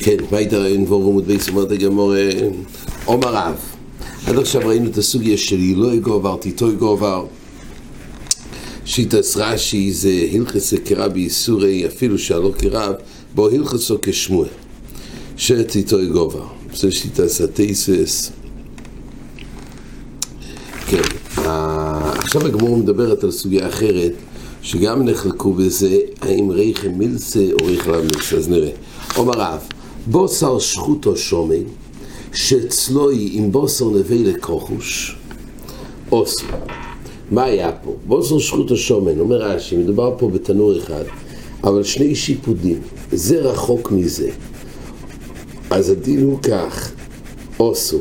כן, מה התראיין ואומרים את בייס אומרת הגמור עומר רב עד עכשיו ראינו את הסוגיה של אילוי גובר, טיטוי גובר שיטס רש"י זה הלכס קרא בייסורי אפילו שהלא קרב בו הלכסו כשמואל שטיטוי גובר. זה שיטס הטייסס כן, עכשיו הגמור מדברת על סוגיה אחרת שגם נחלקו בזה האם ריחם מילסה או ריחם מילסה אז נראה עומר רב בשר שחוטה שמן, שצלאו עם בשר נבילה כחוש, אסור. מה היה פה? בשר שחוטה שמן, אומר רש"י, מדובר פה בתנור אחד, אבל שני שיפודים, זה רחוק מזה. אז הדין הוא כך, אסור.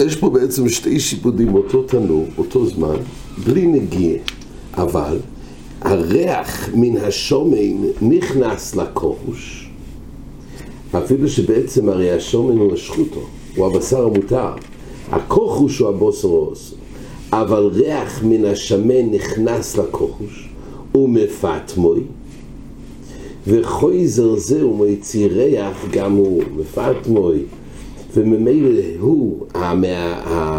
יש פה בעצם שתי שיפודים, אותו תנור, אותו זמן, בלי נגיעה, אבל הריח מן השומן נכנס לכוחוש, אפילו שבעצם הרי השומן הוא השחוטו, הוא הבשר המותר. הכוחוש הוא הבוסרוס, אבל ריח מן השמן נכנס לכוחוש, הוא מפטמוי, וחויזר זה הוא מוציא ריח גם הוא, מפטמוי, וממילא הוא,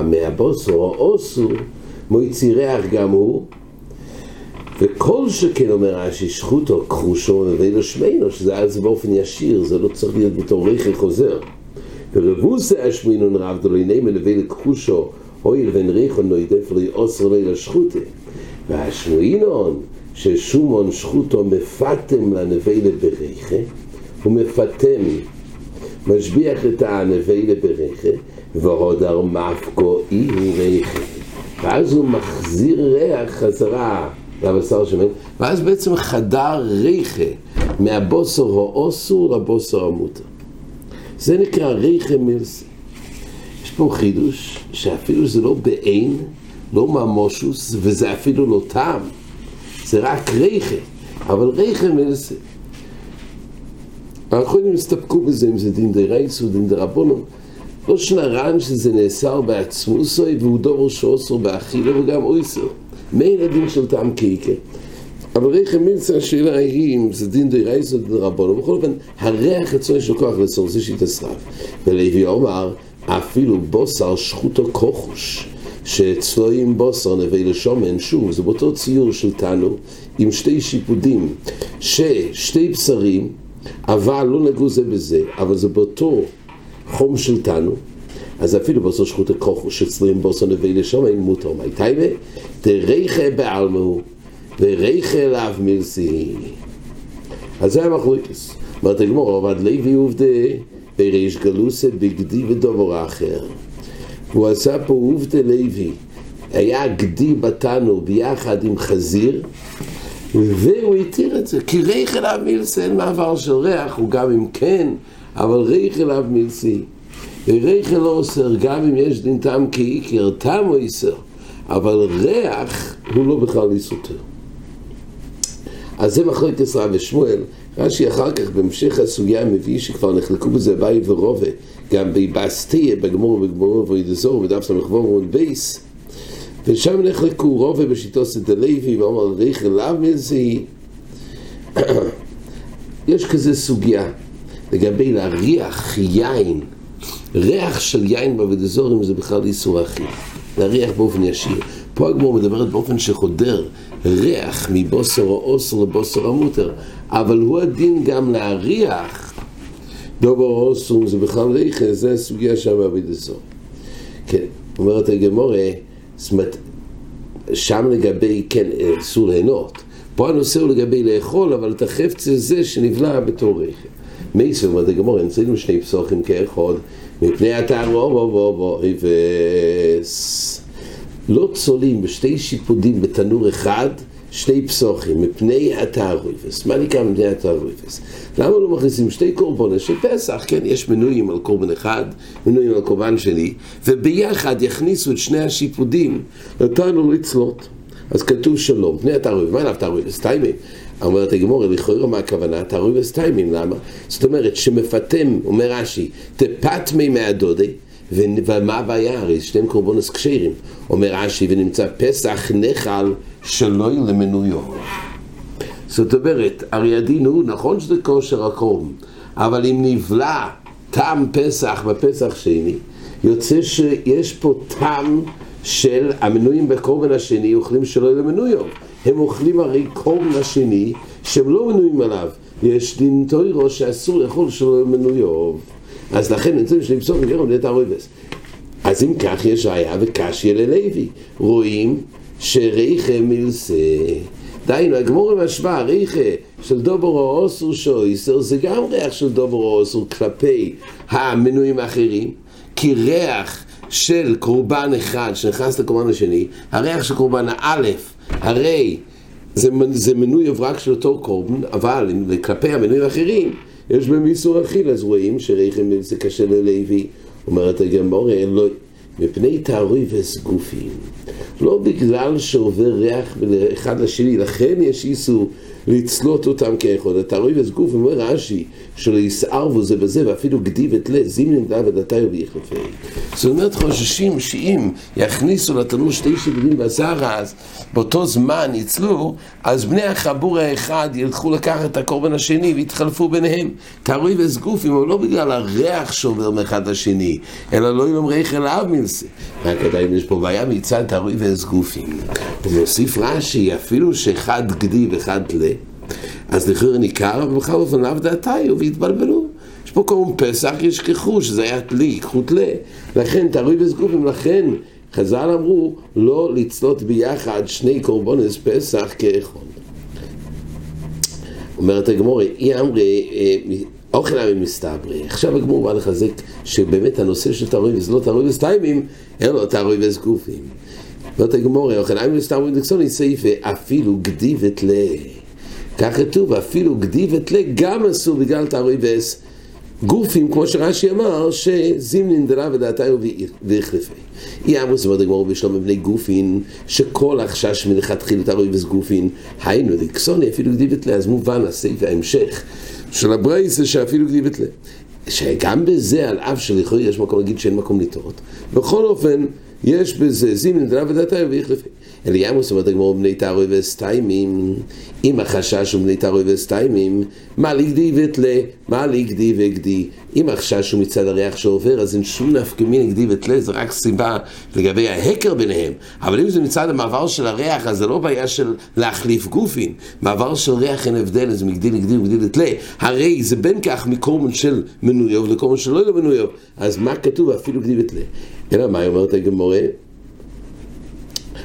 מהבוסר, האוסו, מוציא ריח גם הוא, וכל שכן אומר רש"י, שחוטו כחושו לו שמינו, שזה זה באופן ישיר, זה לא צריך להיות בתור רכי חוזר. ורבוסי השמינון רב דולי נאמן לביא לכחושו, הואיל ואין ריחון לא ידף לי אוסר לילה שחוטה. והשמינון, ששומון שחוטו מפתם לנבלה בריחה, הוא מפתם, משביח את הנבלה בריחה, והודר מפקו אי ריחה. ואז הוא מחזיר ריח חזרה לבשר שמן, ואז בעצם חדר ריחה מהבוסר האוסו לבוסר המותר. זה נקרא ריחה מילסי. יש פה חידוש שאפילו זה לא בעין, לא ממושוס, וזה אפילו לא טעם, זה רק ריחה, אבל ריחה מילסי. אנחנו יכולים להסתפקו בזה אם זה דין די רייס או דין די רבונו. לא שנרן שזה נאסר בעצמוסוי והוא דובר שאוסר באכילו וגם אויסר. מיין הדין של טעם קייקה. אבל ריחם מילצה השאלה היא אם זה דין די רייס או דין רבונו, בכל אופן הריח אצלו יש לו כוח לסור, זה שרף. ולוי אומר, אפילו בוסר שחוטו כוחוש, שאצלו עם בוסר נבי לשומן, שוב, זה באותו ציור של תנו, עם שתי שיפודים, ששתי בשרים, אבל לא נגעו זה בזה, אבל זה באותו חום של תנו, אז אפילו בוסר שחוטו כוחוש, שאצלו עם בוסר נבי לשומן, מותר מי טייבה, דריכה בעלמו וריחה אליו מלסי. אז זה המחלוקס. אומרת הגמור, עבד לוי עובדה בריש גלוסה בגדי ודובר אחר. הוא עשה פה עובדה לוי. היה גדי בתנו ביחד עם חזיר והוא התיר את זה, כי ריח אליו מילסי, אין מעבר של ריח, הוא גם אם כן, אבל ריח אליו מילסי. וריח לא אוסר, גם אם יש דין טעם כאיקר, טעם הוא איסר. אבל ריח הוא לא בכלל איסותר. אז זה מחלקת רב ושמואל, רש"י אחר כך בהמשך הסוגיה מביא שכבר נחלקו בזה באי ורובה, גם בבאסטיה, בגמור ובגמור וידזור, בדף סמכבור ועוד בייס, ושם נחלקו רובה בשיטוס את הלוי ואומר ריח אליו מזי. יש כזה סוגיה לגבי להריח יין, ריח של יין בוודזורים זה בכלל איסור אכיל. להריח באופן ישיר. פה הגמור מדברת באופן שחודר ריח מבוסר או אוסר לבוסר המותר, אבל הוא הדין גם להריח דובר אוסר, זה בכלל ריחה, זה הסוגיה שם בעביד הסור. כן, אומרת הגמורה, זאת אומרת, שם לגבי, כן, אסור ליהנות. פה הנושא הוא לגבי לאכול, אבל את החפץ הזה שנבלע בתור ריחה. מייסר, אומרת הגמורה, נמצאים שני פסוחים כאחד, מפני התערו בו בו אבס. לא צולים בשתי שיפודים בתנור אחד שני פסוחים, מפני התערויפס. מה נקרא מפני התערויפס? למה לא מכניסים שתי קורבנות של פסח? כן, יש מנויים על קורבן אחד, מנויים על קורבן שני, וביחד יכניסו את שני השיפודים, נתנו לצלות. אז כתוב שלום, פני התערויפס, מה אליו תערויפס? טיימי. אומרת הגמור, לכאורה מה הכוונה? תערוי וסטיימים, למה? זאת אומרת, שמפתם, אומר רש"י, תפטמי מהדודי, ומה הבעיה? הרי שניהם קורבנס כשרים. אומר רש"י, ונמצא פסח נחל שלא למנויו. זאת אומרת, הרי הדין הוא, נכון שזה כושר הקורבן, אבל אם נבלע טעם פסח בפסח שני, יוצא שיש פה טעם של המנויים בקורבן השני, אוכלים שלא למנויו. הם אוכלים הרי קורבן השני שהם לא מנויים עליו. יש דין תוירו שאסור לאכול שלא מנויו. אז לכן נמצאים שני פסוק וגרם לית הרויבס. אז אם כך יש ראיה וקשיא ללוי. רואים שריחה מילסה. דהיינו, הגמור משווה, ריחה של דוברו אוסור שויסר זה גם ריח של דוברו אוסור כלפי המנויים האחרים, כי ריח של קורבן אחד שנכנס לקורבן השני, הריח של קורבן האלף, הרי זה, זה מנוי רק של אותו קורבן, אבל כלפי המנויים האחרים, יש בהם איסור אכיל, אז רואים שריחם זה קשה ללוי, אומרת הגמור, לא, מפני תערוי וסגופים, לא בגלל שעובר ריח אחד לשני, לכן יש איסור לצלות אותם כאחד. התערוי וסגוף, אומר רש"י, שלא יסערבו זה בזה, ואפילו גדיב את לה, זימנים דה ודתי וביחלפי. זאת אומרת, חוששים שאם יכניסו לתנור שתי שיבודים בשר אז, באותו זמן יצלו, אז בני החבור האחד ילכו לקחת את הקורבן השני ויתחלפו ביניהם. תערוי וסגופים, אבל לא בגלל הריח שעובר מאחד לשני, אלא לא ילום ריח אל אב מלסה. רק עדיין יש פה בעיה מצד תערוי וסגופים. ומוסיף רש"י, אפילו שאחד גדי ואחד לה, אז לכאורה ניכר, אבל בכלל אופניו דעתיו והתבלבלו. יש פה קוראים פסח, ישכחו שזה היה תלי, ייקחו תלה. לכן, תערוי וסגופים, לכן חז"ל אמרו לא לצלות ביחד שני קורבנס פסח כאחד. אומרת הגמורי, אי אמרי, אה, אוכל עמי מסתברי. עכשיו הגמור בא לחזק שבאמת הנושא של תערוי זה לא תערוי וסטיימים, אלא תערוי וסגופים. אומרת הגמורי, אוכל עמי מסתברי דקסוני סעיפה, אפילו גדיבת ל... כך כתוב, אפילו גדיבת ל... גם אסור בגלל תערוי וסגופים. גופים, כמו שרש"י אמר, שזימנין דלה ודעתיו והחלפי. אי אמרו סבוד הגמור בשלום מבני גופין, שכל החשש מלכתחילה תרוי וסגופין, היינו דקסוני אפילו גדיבת לה, אז מובן הסעיף ההמשך של הברייס זה שאפילו גדיבת לה. שגם בזה, על אף שלכאורה יש מקום להגיד שאין מקום לטעות, בכל אופן, יש בזה זימנין דלה ודעתיו והחלפי. אליאמוס אומרת הגמור בני תערוי וסטיימים, אם החשש הוא בני תערוי וסטיימים, מה לגדי ותלה, מה לגדי וגדי. אם החשש הוא מצד הריח שעובר, אז אין שום נפקא מין לגדי ותלה, זה רק סיבה לגבי ההקר ביניהם. אבל אם זה מצד המעבר של הריח, אז זה לא בעיה של להחליף גופין. מעבר של ריח אין הבדל, זה מגדי לגדי וגדי ותלה. הרי זה בין כך מקורמן של מנויוב לקורמן של לא מנויוב. אז מה כתוב אפילו גדי ותלה? אלא מה אומרת הגמורה?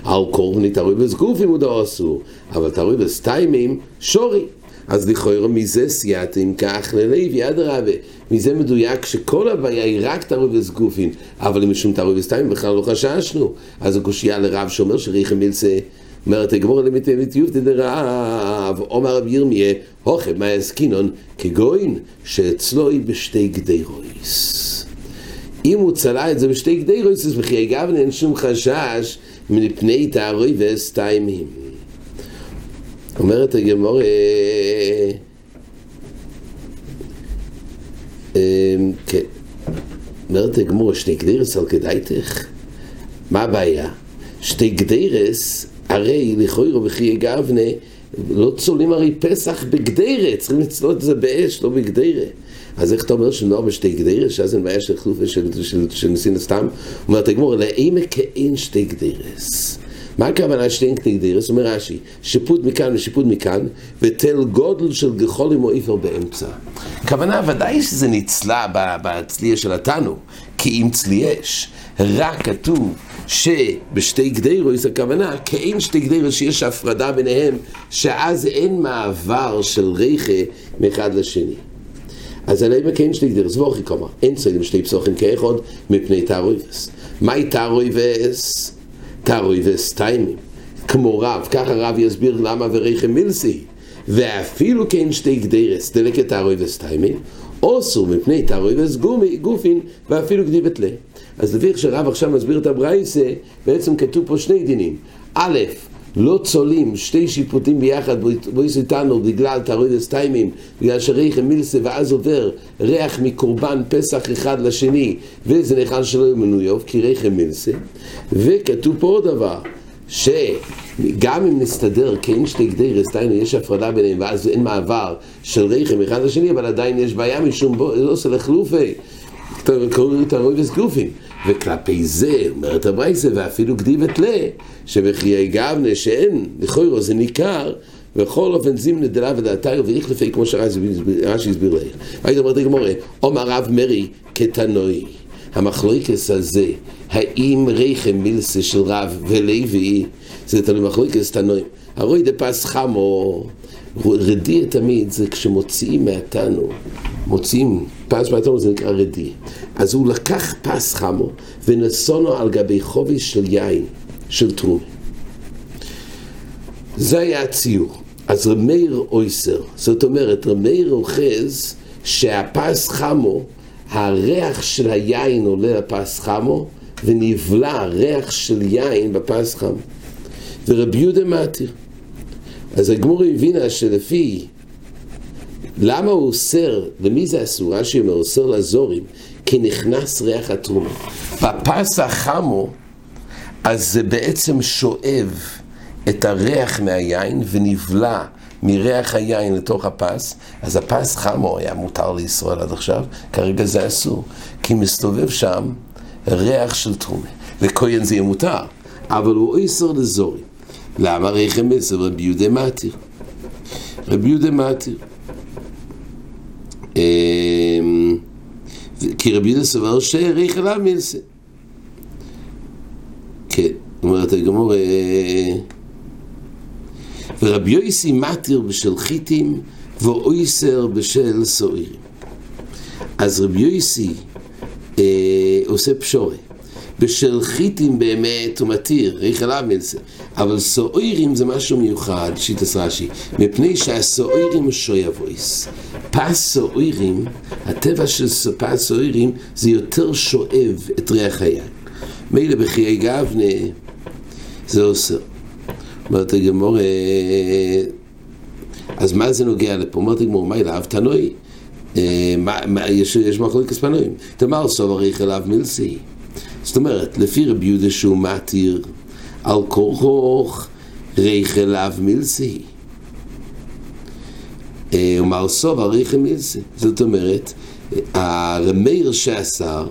על קורבני תרוי בסגופים הוא אסור, אבל תרוי בסטיימים שורי. אז לכאורה מזה סייעתם כך ללוי, אדרבה. מזה מדויק שכל הבעיה היא רק תרוי וסגופים, אבל אם משום תרוי וסטיימים בכלל לא חששנו. אז הקושייה לרב שאומר שריחם מילסה אומרת הגמור למיטלית יופתא דרב, אומר רב ירמיה, הוכב מה יסקינון כגוין שאצלו היא בשתי גדי רויס. אם הוא צלה את זה בשתי גדי רויס, אז בכי אגב אין שום חשש מפני תערוי וסטיימים. אומרת הגמור, כן, אומרת הגמור, שתי גדירס על כדאיתך? מה הבעיה? שתי גדירס, הרי לכוירו וכי גבנה, לא צולים הרי פסח בגדירה, צריכים לצלות את זה באש, לא בגדירה. אז איך אתה אומר שנוער בשתי גדירה, שאז אין בעיה של חלופה של, ניסין הסתם? אומרת הגמור, אלא אימה כאין שתי גדירס. מה הכוונה שתי גדירס? אומר רש"י, שיפוט מכאן ושיפוט מכאן, ותל גודל של גחולים או איפר באמצע. הכוונה ודאי שזה נצלה בצליה של התנו, כי אם צלי אש, רק כתוב שבשתי גדירוס הכוונה, כאין שתי גדירוס שיש הפרדה ביניהם, שאז אין מעבר של ריחה מאחד לשני. אז עליהם כן שתי גדירוס, ואוכי כלומר, אין צלים שתי פסוחים כאחד מפני תערויבס. מהי תערויבס? תערויבס טיימים. כמו רב, ככה רב יסביר למה וריחה מילסי. ואפילו כן שתי גדירס, דלקת תערויבס טיימים, אוסו מפני תערויבס גופין, ואפילו גדיבת לה. אז לפי איך שרב עכשיו מסביר את הברייסה, בעצם כתוב פה שני דינים. א', לא צולים שתי שיפוטים ביחד בויס איתנו בגלל תערוידס טיימים, בגלל שריחם מילסה ואז עובר ריח מקורבן פסח אחד לשני וזה נאכל שלא מנויוב כי ריחם מילסה וכתוב פה עוד דבר שגם אם נסתדר כן שתי גדרס, דיינו יש הפרדה ביניהם ואז אין מעבר של רחם אחד לשני, אבל עדיין יש בעיה משום בו, לא עושה לחלופי, קוראים את הרויבס גופים. וכלפי זה, אומרת הברייסה, ואפילו כתיב את לה, שבחיי גבנה שאין, לכוירו זה ניכר, וכל אופן זימנה דלה ודעתיו ואיכלפי כמו שרש"י הסביר לך. היית אומרת לגמורה, אומר רב מרי כתנוי, המחלוקס הזה, האם רחם מילסה של רב ולוי, זה תלוי מחלוקס תנוי, הרוי דפס חמו, רדי תמיד זה כשמוציאים מהתנו, מוציאים פס מהתנו זה נקרא רדי. אז הוא לקח פס חמו ונסונו על גבי חוביש של יין, של טרומי. זה היה הציור. אז רמיר אויסר, זאת אומרת, רמיר אוחז שהפס חמו, הריח של היין עולה לפס חמו, ונבלע ריח של יין בפס חמו. ורבי יהודה מתיר. אז הגמור הבינה שלפי למה הוא אוסר, ומי זה אסור? רש"י אומר, אוסר לזורים, כי נכנס ריח התרומה. בפס החמו, אז זה בעצם שואב את הריח מהיין ונבלע מריח היין לתוך הפס, אז הפס חמו היה מותר לישראל עד עכשיו, כרגע זה אסור, כי מסתובב שם ריח של תרומה. לכהן זה יהיה מותר, אבל הוא איסר לזורים. למה ריחם מסר רבי יהודה מתיר? רבי יהודה מתיר. אמ, כי רבי יהודה סבר שריח אליו מלסה. כן, אומרת הגמור, אה, ורבי יויסי מתיר בשל חיטים ואויסר בשל סוערים. אז רבי יויסי אה, עושה פשורי. בשל חיטים באמת הוא מתיר, ריח אליו מלסה. אבל סוערים זה משהו מיוחד, שיטס רש"י, מפני שהסוערים שויבויס. פס סוערים, הטבע של פס סוערים זה יותר שואב את ריח היין. מילא בחיי גבנה זה עושה. אומרת הגמור, אז מה זה נוגע לפה? אומרת הגמור, מה אליו תנוי? יש, יש מחלוקת פנויים. תאמר סוב אריך אליו מילסי. זאת אומרת, לפי רבי יהודה שהוא מתיר על כורוך ריח אליו מילסי. ומר סוב הריח מילסי. זאת אומרת, הרמיר שאסר,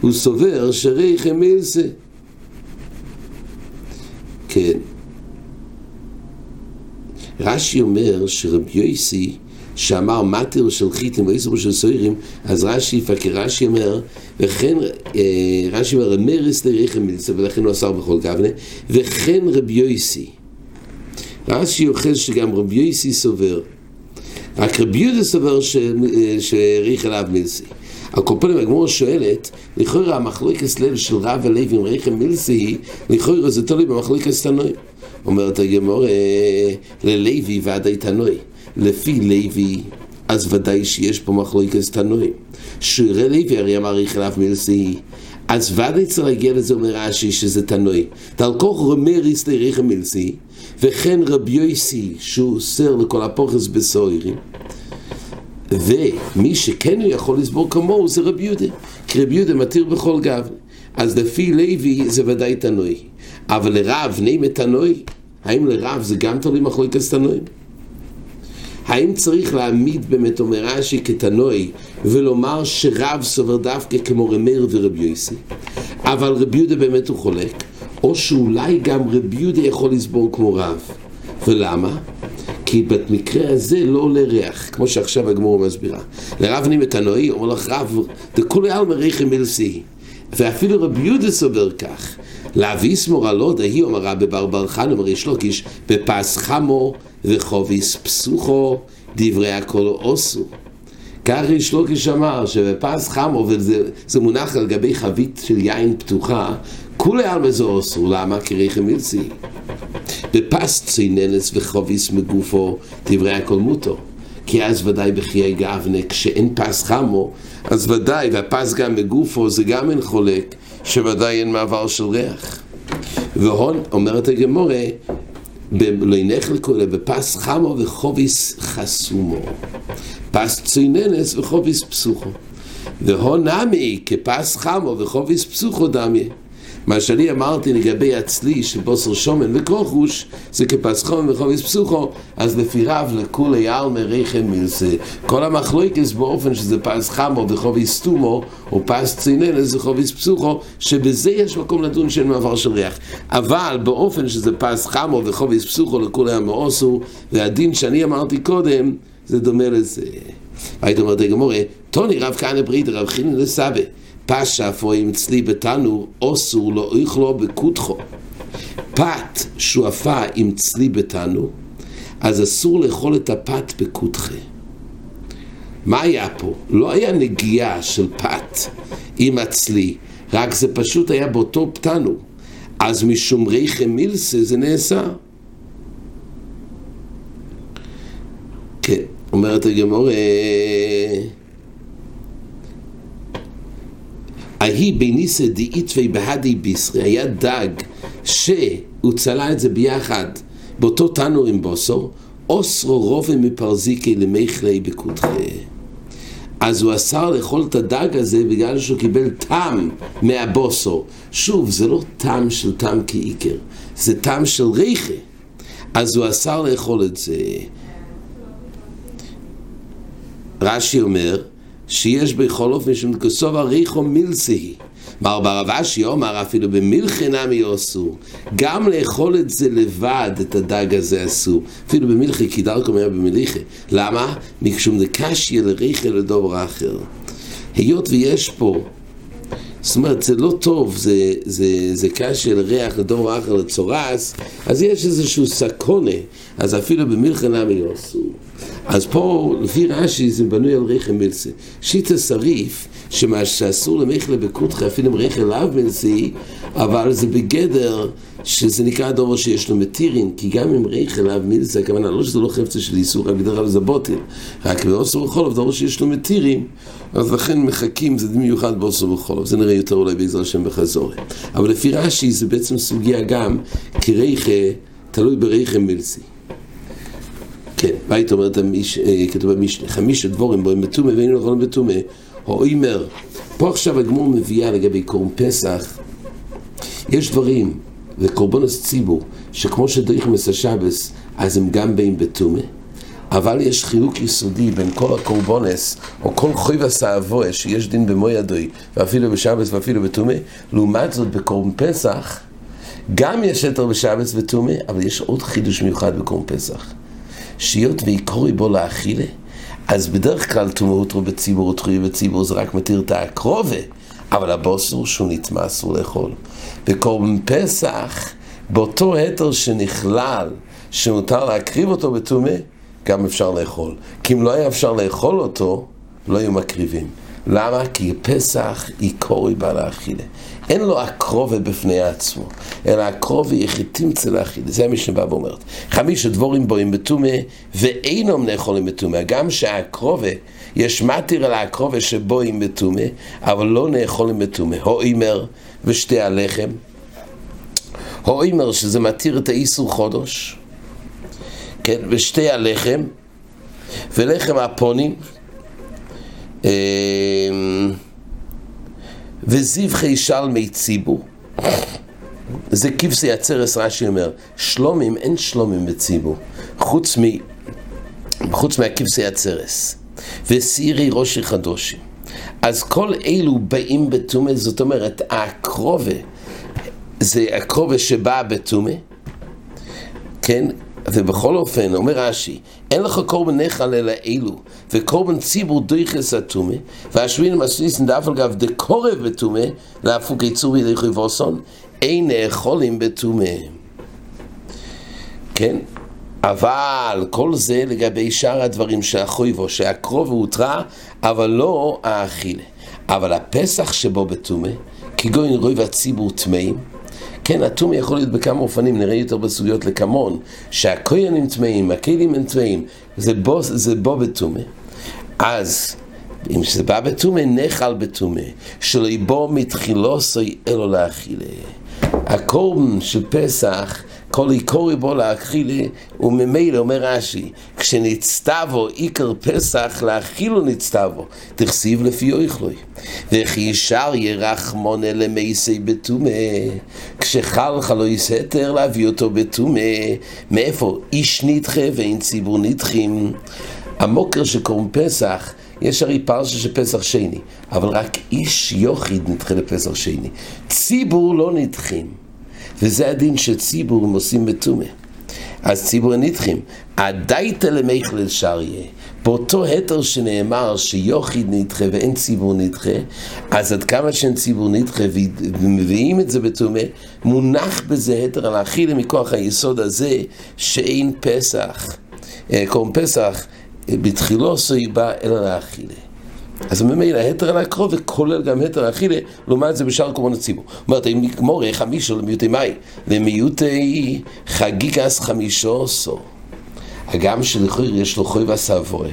הוא סובר שריח מילסי. כן. רש"י אומר שרבי יויסי שאמר מתיר של חיטים ואיסור של סוירים, אז רש"י יפקר, רש"י אומר, וכן, אה, רש"י אומר, מריס לריחם מליצה, ולכן הוא אסר בכל כוונה, וכן רבי יויסי. רש"י אוחז שגם רבי יויסי סובר, רק רבי יהודה סובר שריח אליו מילסי. על כל פנים הגמור שואלת, לכאורה המחלוקת ליל של רב ולוי עם ריחם מילסי היא, לכאורה זה תלוי במחלוקת תנוי. אומרת הגמור, ללוי ועדי תנוי. לפי לוי, אז ודאי שיש פה מחלוקת תנועים. שירי לוי הרי אמר יחלף מלסי, אז ודאי צריך להגיע לזה אומר רש"י שזה תנועי. ועל כל רומר יסתריך מלסי, וכן רבי יויסי שהוא אוסר לכל הפוכס בסוירים. ומי שכן הוא יכול לסבור כמוהו זה רבי יהודה, כי רבי יהודה מתיר בכל גב. אז לפי לוי זה ודאי תנועי. אבל לרב נעימה תנועי, האם לרב זה גם תלוי מחלוקת תנועים? האם צריך להעמיד באמת אומר רש"י כתנועי ולומר שרב סובר דווקא כמו רמר ורבי יוסי אבל רבי יהודה באמת הוא חולק או שאולי גם רבי יהודה יכול לסבור כמו רב ולמה? כי במקרה הזה לא עולה ריח, כמו שעכשיו הגמור מסבירה. לרב נימא תנועי, אומר לך רב, דכולי עלמא ריחם מלסי. ואפילו רבי יהודה סובר כך. לאביס מורלו דהי אומר רבי בר בר חן אומר יש לוקיש בפס חמו וחוביס פסוחו דברי הכל עושו. כך יש לוקיש אמר שבפס חמו וזה מונח על גבי חבית של יין פתוחה כולי על זה עושו למה? כי ריחם בפס ציננס וחוביס מגופו דברי הכל מוטו כי אז ודאי בחיי גבנה כשאין פס חמו אז ודאי והפס גם מגופו זה גם אין חולק שוודאי אין מעבר של ריח. והון, אומרת הגמורה, לא ינך לכולה בפס חמו וחוביס חסומו. פס צויננס וחוביס פסוחו. והון נמי כפס חמו וחוביס פסוחו דמי. מה שאני אמרתי לגבי הצלי של בוסר שומן וכוחוש, זה כפסחון וחוביס פסוחו, אז לפי רב לכולי עלמא ריחם מילסה. כל המחלוקס באופן שזה פס חמו וחוביס סטומו, או פס צינן, זה חוביס פסוחו, שבזה יש מקום לדון שאין מעבר של ריח. אבל באופן שזה פס חמו וחוביס פסוחו לכולי המאוסו, והדין שאני אמרתי קודם, זה דומה לזה. היית אומרת גמורה, טוני רב כהנא ברית רב חינן לסבא, פשע פועים אצלי בתנור, אוסור לא איכלו בקודחו. פת שועפה עם צלי בתנור, אז אסור לאכול את הפת בקודחה. מה היה פה? לא היה נגיעה של פת עם הצלי, רק זה פשוט היה באותו פתנו. אז משום ריחם מילסה זה נאסר. כן, אומרת הגמורה, ההיא בניסא דאיתווי בהדי בישרי, היה דג שהוא צלה את זה ביחד באותו תנור עם בוסו, אוסרו רובה מפרזיקי למיכלי בקודחי. אז הוא אסר לאכול את הדג הזה בגלל שהוא קיבל טעם מהבוסו. שוב, זה לא טעם של טעם כעיקר, זה טעם של ריחה. אז הוא אסר לאכול את זה. רש"י אומר שיש בכל אופן משום כסוב הריחו מילסהי. מר ברב אשי אומר אפילו במלכי נמי אסור. גם לאכול את זה לבד, את הדג הזה אסור. אפילו במלכי, כי דרכו אומר במליכי. למה? מקשום דקשיה לריחי לדובר אחר. היות ויש פה זאת אומרת, זה לא טוב, זה, זה, זה קשה לריח לדור אחר לצורס, אז יש איזשהו סקונה, אז אפילו במלחנה מי אסור. אז פה, לפי רש"י, זה בנוי על ריחם מילסה. שיטה שריף, שמה שאסור למכלה בקודחה, אפילו עם ריחם לאו מילסי, אבל זה בגדר שזה נקרא דובר שיש לו מתירין, כי גם אם ריחם לאו מילסה, הכוונה לא שזה לא חפצה של איסור, רק בדרך כלל זה בוטל, רק באוסר וחולוב דובר שיש לו מתירין, אז לכן מחכים, זה מיוחד באוסר וחולוב, זה נראה יותר אולי בעזר השם בחזורי. אבל לפי רש"י זה בעצם סוגיה גם, כי ריחה תלוי בריחם מילסי. כן, והיית אומרת, המיש, כתוב במשנה, חמישה דבורים בו הם בתומה ואין יכולים בתומה, או אימר, פה עכשיו הגמור מביאה לגבי קורם פסח, יש דברים, וקורבנוס ציבור, שכמו שדריכים את השבס, אז הם גם באים בתומה, אבל יש חילוק יסודי בין כל הקורבונס, או כל חויב הסעבוה, שיש דין במו ידוי, ואפילו בשבס ואפילו בתומה, לעומת זאת בקורם פסח, גם יש יתר בשבס ותומה, אבל יש עוד חידוש מיוחד בקורם פסח. שהיות ועיקורי בו לאכילה, אז בדרך כלל טומאות רו בציבור ותחויה בציבור זה רק מתיר את הקרובה, אבל הבוסר שהוא נטמע אסור לאכול. בקורבן פסח, באותו התר שנכלל, שמותר להקריב אותו בטומא, גם אפשר לאכול. כי אם לא היה אפשר לאכול אותו, לא היו מקריבים. למה? כי פסח עיקורי בא לאכילה. אין לו הקרובה בפני עצמו, אלא הקרובה יחיתים צל האכילה. זה המשנה בא ואומרת. חמישה דבורים בואים בתומה, ואינם נאכולים בתומה. גם שהקרובה, יש מתיר על הקרובה שבואים בתומה, אבל לא נאכולים בתומה. הואימר ושתי הלחם. הואימר שזה מתיר את האיסור חודש, כן, ושתי הלחם, ולחם הפונים. וזבחי שלמי ציבור. זה כבשי עצרס רש"י אומר, שלומים, אין שלומים בציבור, חוץ, מ, חוץ מהכבשי עצרס. וסירי ראשי חדושי. אז כל אלו באים בתומה, זאת אומרת, הקרובה, זה הקרובה שבאה בתומה, כן? ובכל אופן, אומר רש"י, אין לך קורבן נחל אלא אלו, וקורבן ציבור דויכס התומה, והשביעין מסליסן דף על גב דקורב בתומה, להפוק יצור בידי חויבוסון, אין נאכולים בתומה. כן? אבל כל זה לגבי שאר הדברים שהחויבו, שהקרוב הותרה, אבל לא האכילה. אבל הפסח שבו בתומה, כגון רוי והציבור טמאים, כן, הטומא יכול להיות בכמה אופנים, נראה יותר בסוגיות לקמון, שהכוינים טמאים, הכלים הם טמאים, זה בו, זה בו בטומא. אז, אם זה בא בטומא, נחל בטומא, שלא יבוא מתחילו סוי אלו לאכילה. הקורבן של פסח, כל עיקורי בו להכילי, וממילא אומר רש"י, כשנצטבו עיקר פסח להכילו נצטבו, תכסיב לפי אויכלוי. וכי ישר ירחמונה למייסי בתומה, כשחל חלוי סתר להביא אותו בתומה, מאיפה? איש נדחה ואין ציבור נדחים. המוקר שקוראים פסח יש הרי פרשה של פסח שני, אבל רק איש יוחיד נדחה לפסח שני. ציבור לא נדחים, וזה הדין של ציבור הם עושים בתומה. אז ציבור נדחים. הדייתא למיכל שריה, באותו התר שנאמר שיוחיד נדחה ואין ציבור נדחה, אז עד כמה שאין ציבור נדחה ומביאים את זה בתומה, מונח בזה התר על האכילה מכוח היסוד הזה שאין פסח. אה, קוראים פסח בתחילו סויבה אלא לאכילה. אז ממילא התר על הקרוב וכולל גם התר האכילה, לעומת זה בשאר קורבן הציבור. אומרת, אם נגמור חמישו למיעוטי מאי, למיעוטי חגיגס חמישו עשור. הגם שלכאורה יש לו חוי ועשבוי,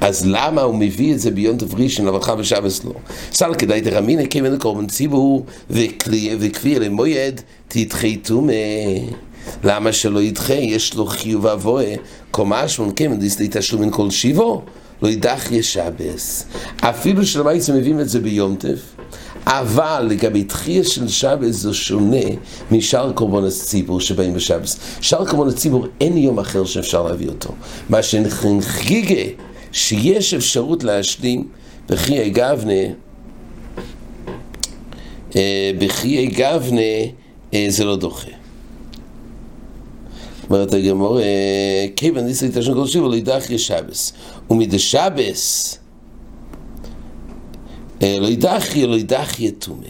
אז למה הוא מביא את זה ביום תברישן, אבל חב ושבס לא? סל כדאי תרמינא כיוון לקורבן ציבור וכפי למויד תדחי מה... למה שלא ידחה? יש לו חיוב אבוה, קומה שמון כמן דיסלי תשלומין כל שיבו, לא ידח ישבס. אפילו שלמעשה מביאים את זה ביום טף, אבל לגבי תחייה של שבס זה שונה משאר קורבן הציבור שבאים בשבס. שאר קורבן הציבור אין יום אחר שאפשר להביא אותו. מה שנחגיגה שיש אפשרות להשלים בחיי גבנה, אה, בחיי גבנה אה, זה לא דוחה. אומרת הגמור, כיוון ניסי תשן כל שיבו, לא ידח ישבס. ומדשבס, לא ידחי, לא ידחי יתומה.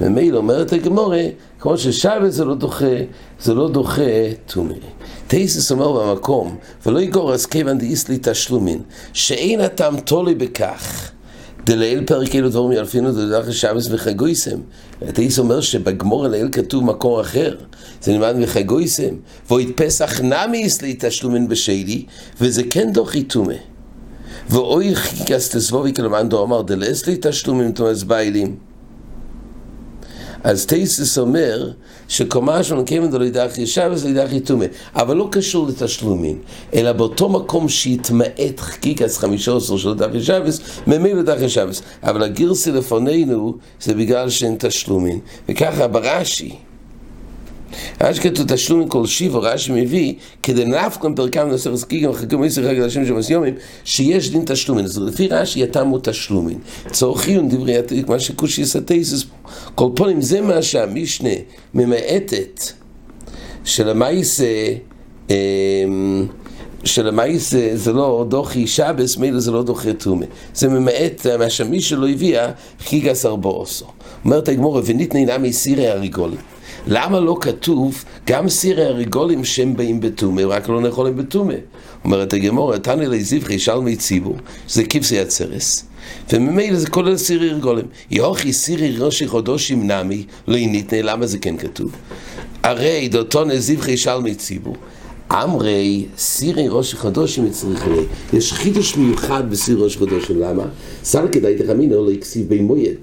ומילא אומרת הגמורה, כמו ששבס זה לא דוחה, זה לא דוחה תומה. תייסס אומר במקום, ולא יגור אז כיוון דאיסלי תשלומין, שאין הטעם תולי בכך. דליל פרק אלו דברים ילפינו דדרך שבס וחגויסם. התאיס אומר שבגמור הליל כתוב מקור אחר, זה נלמד מחגויסם. ואוית פסח נמיס לי תשלומן בשלי, וזה כן דוחי תומה. ואוי חיכס תסבובי כלמן דו אמר דלס לי תשלומים תומס ביילים. אז טייסס אומר שקומה שלנו קיימן דו לידח ישב וזה לידח יתומה, אבל לא קשור לתשלומים, אלא באותו מקום שהתמעט חקיקס חמישה עשר של לידח ישבס, ממילא לידח ישבס. אבל הגירסי לפנינו זה בגלל שאין תשלומים. וככה ברש"י, רש"י כתוב תשלום מכל שיבו, רש"י מביא, כדי נפקון פרקם נסר סקיגם וחגים עשר חג השם של מסיומים, שיש דין תשלומים. אז לפי רש"י יתמו תשלומים. צורך עיון דברי עתיק, מה שכושי יסתייסס פה. כל פונים זה מה שהמשנה ממעטת שלמעשה שלמעשה זה לא דוחי שבס, מילא זה לא דוחי תומה. זה ממעט מה שמי שלא הביאה, חיגס ארבעוסו. אומרת הגמורה, וניתני נמי סירי הריגולים. למה לא כתוב גם סירי הריגולים שהם באים בתומה, רק לא נכולים בתומה? אומרת הגמורה, תנא לי זבחי שלמי ציבור, שזה כבשי הצרס. וממילא זה כולל סירי רגולים. יוכי סירי ראשי חודשים נמי, לא ניתנה, למה זה כן כתוב? הרי דותו נזיבחי שלמי ציבור. אמרי סירי ראש חדושים אצלך יש חידוש מיוחד בסיר ראש חדושים, למה? סל כדאי תחמינו לא יקסיב בי מויד.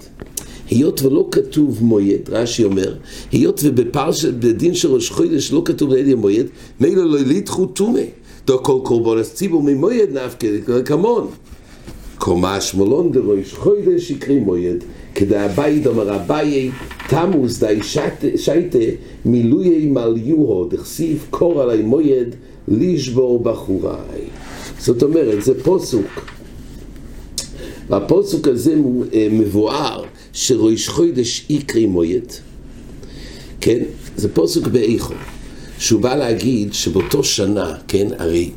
היות ולא כתוב מויד, רש"י אומר, היות ובפרש, בדין של ראש חודש לא כתוב לידי מויד, מילא לא ליתחו טומא. דו כל קורבן הציבור ממויד נפקא, כמון. קומה שמולון דראש חודש יקרי מויד, כדי הבית אומר אביי, תמוז די שייטה מילויי מליוהו, דכסיב קור עלי מויד, לשבור בחוריי. זאת אומרת, זה פוסוק. והפוסוק הזה מבואר שראש חודש יקרי מויד, כן? זה פוסוק באיכו, שהוא בא להגיד שבאותו שנה, כן, הרי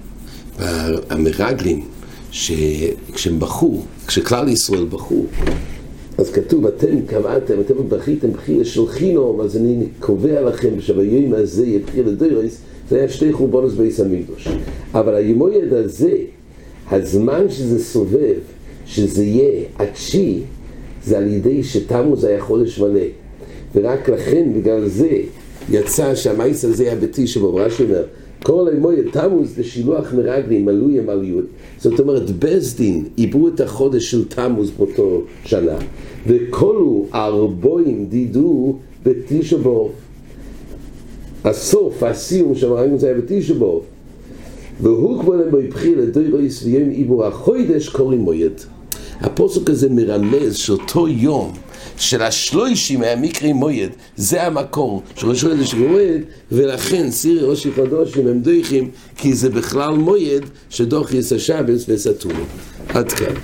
המרגלים, שכשהם בכו, כשכלל ישראל בכו, אז כתוב, אתם קבעתם, אתם בכיתם בחייה של חינום, אז אני קובע לכם שביום הזה יהיה לדוירס, זה היה שתי חורבונוס בייס המקדוש. אבל הימויד הזה, הזמן שזה סובב, שזה יהיה התשיעי, זה על ידי שתמוז היה חודש מלא. ורק לכן, בגלל זה, יצא שהמייס הזה היה בתשע באב. רש"י אומר, כל המויד תמוז לשילוח מרגלים מלוי המליות. זאת אומרת, בסדין עיברו את החודש של תמוז באותו שנה, וכלו ארבוים דידו בתשע באב. הסוף, הסיום שהמראים זה היה בתשע באב והוא כבר להם בבחילה דוירויס ויום עיבור החוידש קוראים מויד הפוסק הזה מרמז שאותו יום של השלוישים מהמקרי מויד, זה המקור של ראשון הזה מויד, ולכן סירי ראשי חדושים הם דויכים, כי זה בכלל מויד שדוח יסשבס וסתומו. עד כאן.